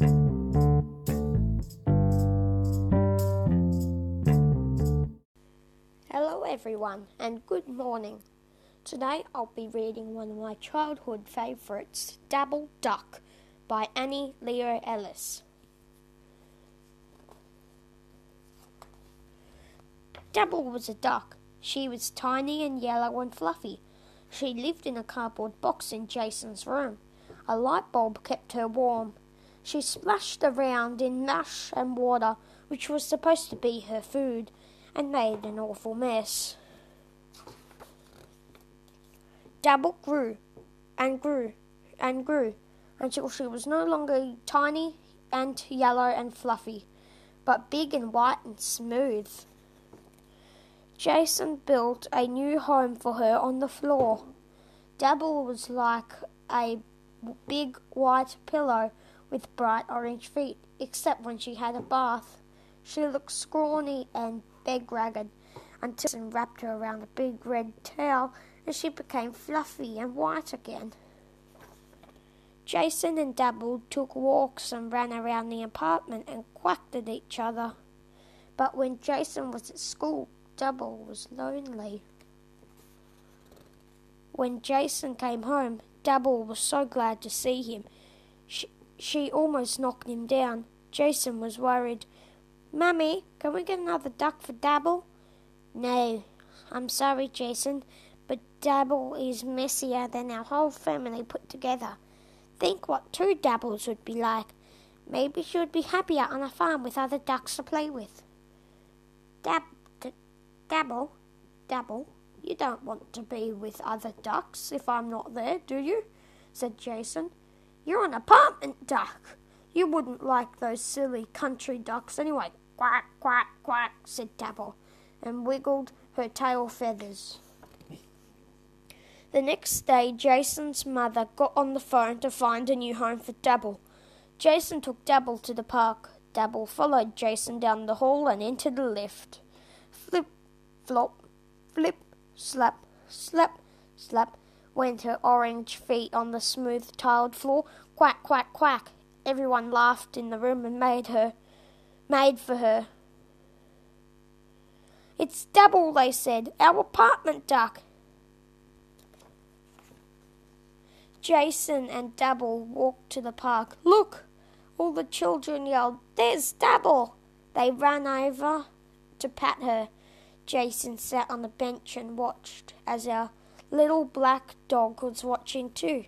Hello, everyone, and good morning. Today I'll be reading one of my childhood favourites, Dabble Duck, by Annie Leo Ellis. Dabble was a duck. She was tiny and yellow and fluffy. She lived in a cardboard box in Jason's room. A light bulb kept her warm. She splashed around in mush and water, which was supposed to be her food, and made an awful mess. Dabble grew and grew and grew until she was no longer tiny and yellow and fluffy, but big and white and smooth. Jason built a new home for her on the floor. Dabble was like a big white pillow with bright orange feet, except when she had a bath. She looked scrawny and beg-ragged until Jason wrapped her around a big red towel and she became fluffy and white again. Jason and Dabble took walks and ran around the apartment and quacked at each other. But when Jason was at school, Dabble was lonely. When Jason came home, Dabble was so glad to see him. She, she almost knocked him down. Jason was worried. Mummy, can we get another duck for Dabble? No, I'm sorry, Jason, but Dabble is messier than our whole family put together. Think what two Dabbles would be like. Maybe she would be happier on a farm with other ducks to play with. Dab, Dabble, Dabble, you don't want to be with other ducks if I'm not there, do you? said Jason. You're an apartment duck. You wouldn't like those silly country ducks anyway. Quack, quack, quack, said Dabble, and wiggled her tail feathers. The next day, Jason's mother got on the phone to find a new home for Dabble. Jason took Dabble to the park. Dabble followed Jason down the hall and into the lift. Flip, flop, flip, slap, slap, slap went her orange feet on the smooth tiled floor. Quack, quack, quack. Everyone laughed in the room and made her made for her. It's Dabble, they said, our apartment duck. Jason and Dabble walked to the park. Look! All the children yelled, There's Dabble! They ran over to pat her. Jason sat on the bench and watched as our little black dog was watching too.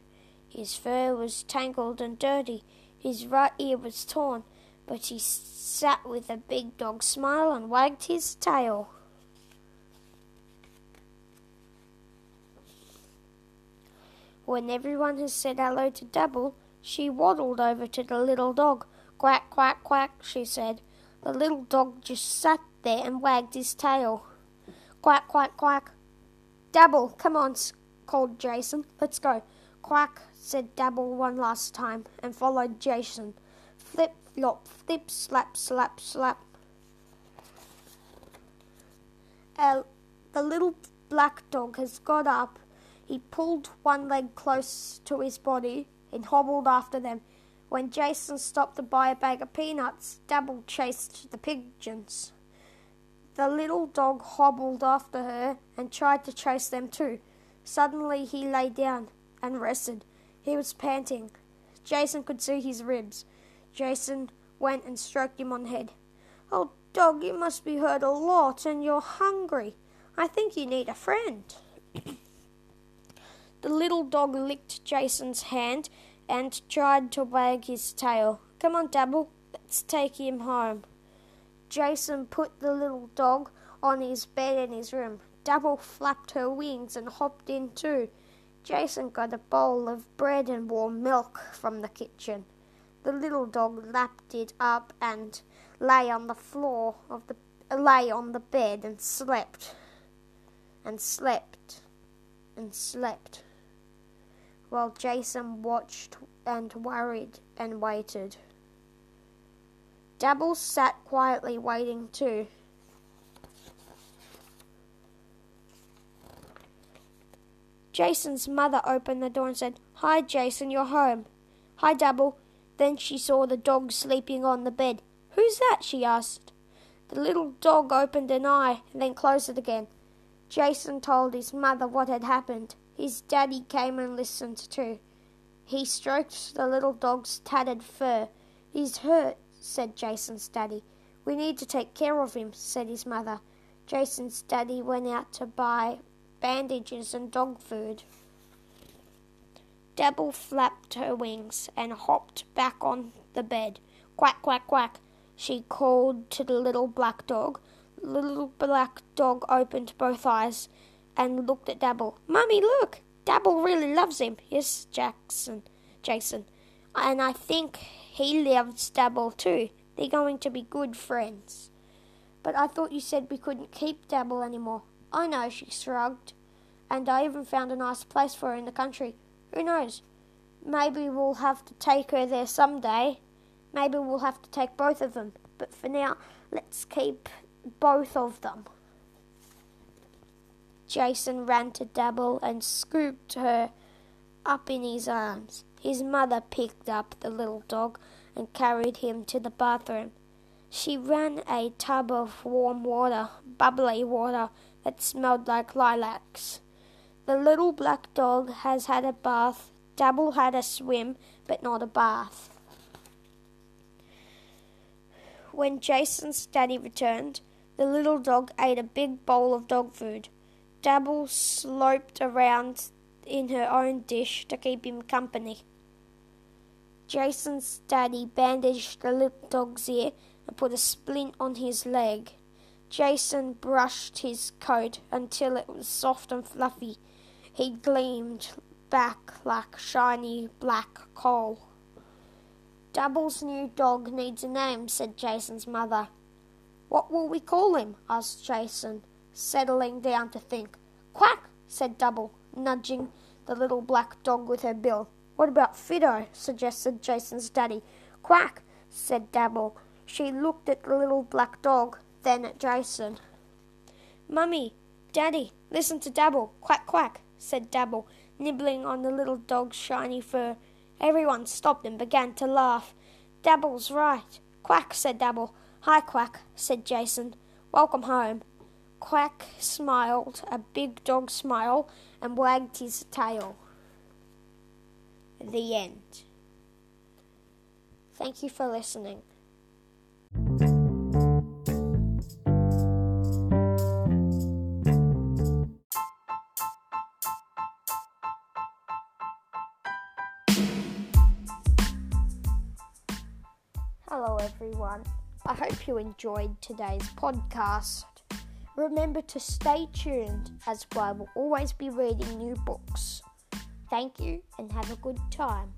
His fur was tangled and dirty. His right ear was torn, but he sat with a big dog smile and wagged his tail. When everyone had said hello to Dabble, she waddled over to the little dog. Quack, quack, quack, she said. The little dog just sat there and wagged his tail. Quack, quack, quack. Dabble, come on, called Jason. Let's go. Quack, said Dabble one last time, and followed Jason. Flip, flop, flip, slap, slap, slap. Uh, the little black dog has got up. He pulled one leg close to his body and hobbled after them. When Jason stopped to buy a bag of peanuts, Dabble chased the pigeons. The little dog hobbled after her and tried to chase them too. Suddenly he lay down and rested. He was panting. Jason could see his ribs. Jason went and stroked him on the head. Oh, dog, you must be hurt a lot and you're hungry. I think you need a friend. the little dog licked Jason's hand and tried to wag his tail. Come on, Dabble, let's take him home. Jason put the little dog on his bed in his room. Dabble flapped her wings and hopped in too. Jason got a bowl of bread and warm milk from the kitchen. The little dog lapped it up and lay on the floor of the lay on the bed and slept and slept and slept while Jason watched and worried and waited. Dabble sat quietly waiting too. Jason's mother opened the door and said, Hi, Jason, you're home. Hi, Dabble. Then she saw the dog sleeping on the bed. Who's that? she asked. The little dog opened an eye and then closed it again. Jason told his mother what had happened. His daddy came and listened too. He stroked the little dog's tattered fur. He's hurt, said Jason's daddy. We need to take care of him, said his mother. Jason's daddy went out to buy bandages and dog food. Dabble flapped her wings and hopped back on the bed. Quack, quack, quack, she called to the little black dog. The little black dog opened both eyes and looked at Dabble. Mummy, look! Dabble really loves him. Yes, Jackson, Jason. And I think he loves Dabble too. They're going to be good friends. But I thought you said we couldn't keep Dabble anymore. I know, she shrugged. And I even found a nice place for her in the country. Who knows? Maybe we'll have to take her there someday. Maybe we'll have to take both of them. But for now, let's keep both of them. Jason ran to Dabble and scooped her up in his arms. His mother picked up the little dog and carried him to the bathroom. She ran a tub of warm water, bubbly water that smelled like lilacs. The little black dog has had a bath. Dabble had a swim, but not a bath. When Jason's daddy returned, the little dog ate a big bowl of dog food. Dabble sloped around in her own dish to keep him company. Jason's daddy bandaged the little dog's ear and put a splint on his leg. Jason brushed his coat until it was soft and fluffy. He gleamed back like shiny black coal. Dabble's new dog needs a name, said Jason's mother. What will we call him? asked Jason settling down to think. Quack, said Double, nudging the little black dog with her bill. What about Fido? suggested Jason's daddy. Quack, said Dabble. She looked at the little black dog, then at Jason. Mummy, Daddy, listen to Dabble. Quack, quack, said Dabble, nibbling on the little dog's shiny fur. Everyone stopped and began to laugh. Dabble's right. Quack, said Dabble. Hi, Quack, said Jason. Welcome home. Quack smiled a big dog smile and wagged his tail. The end. Thank you for listening. Hello, everyone. I hope you enjoyed today's podcast. Remember to stay tuned as I will always be reading new books. Thank you and have a good time.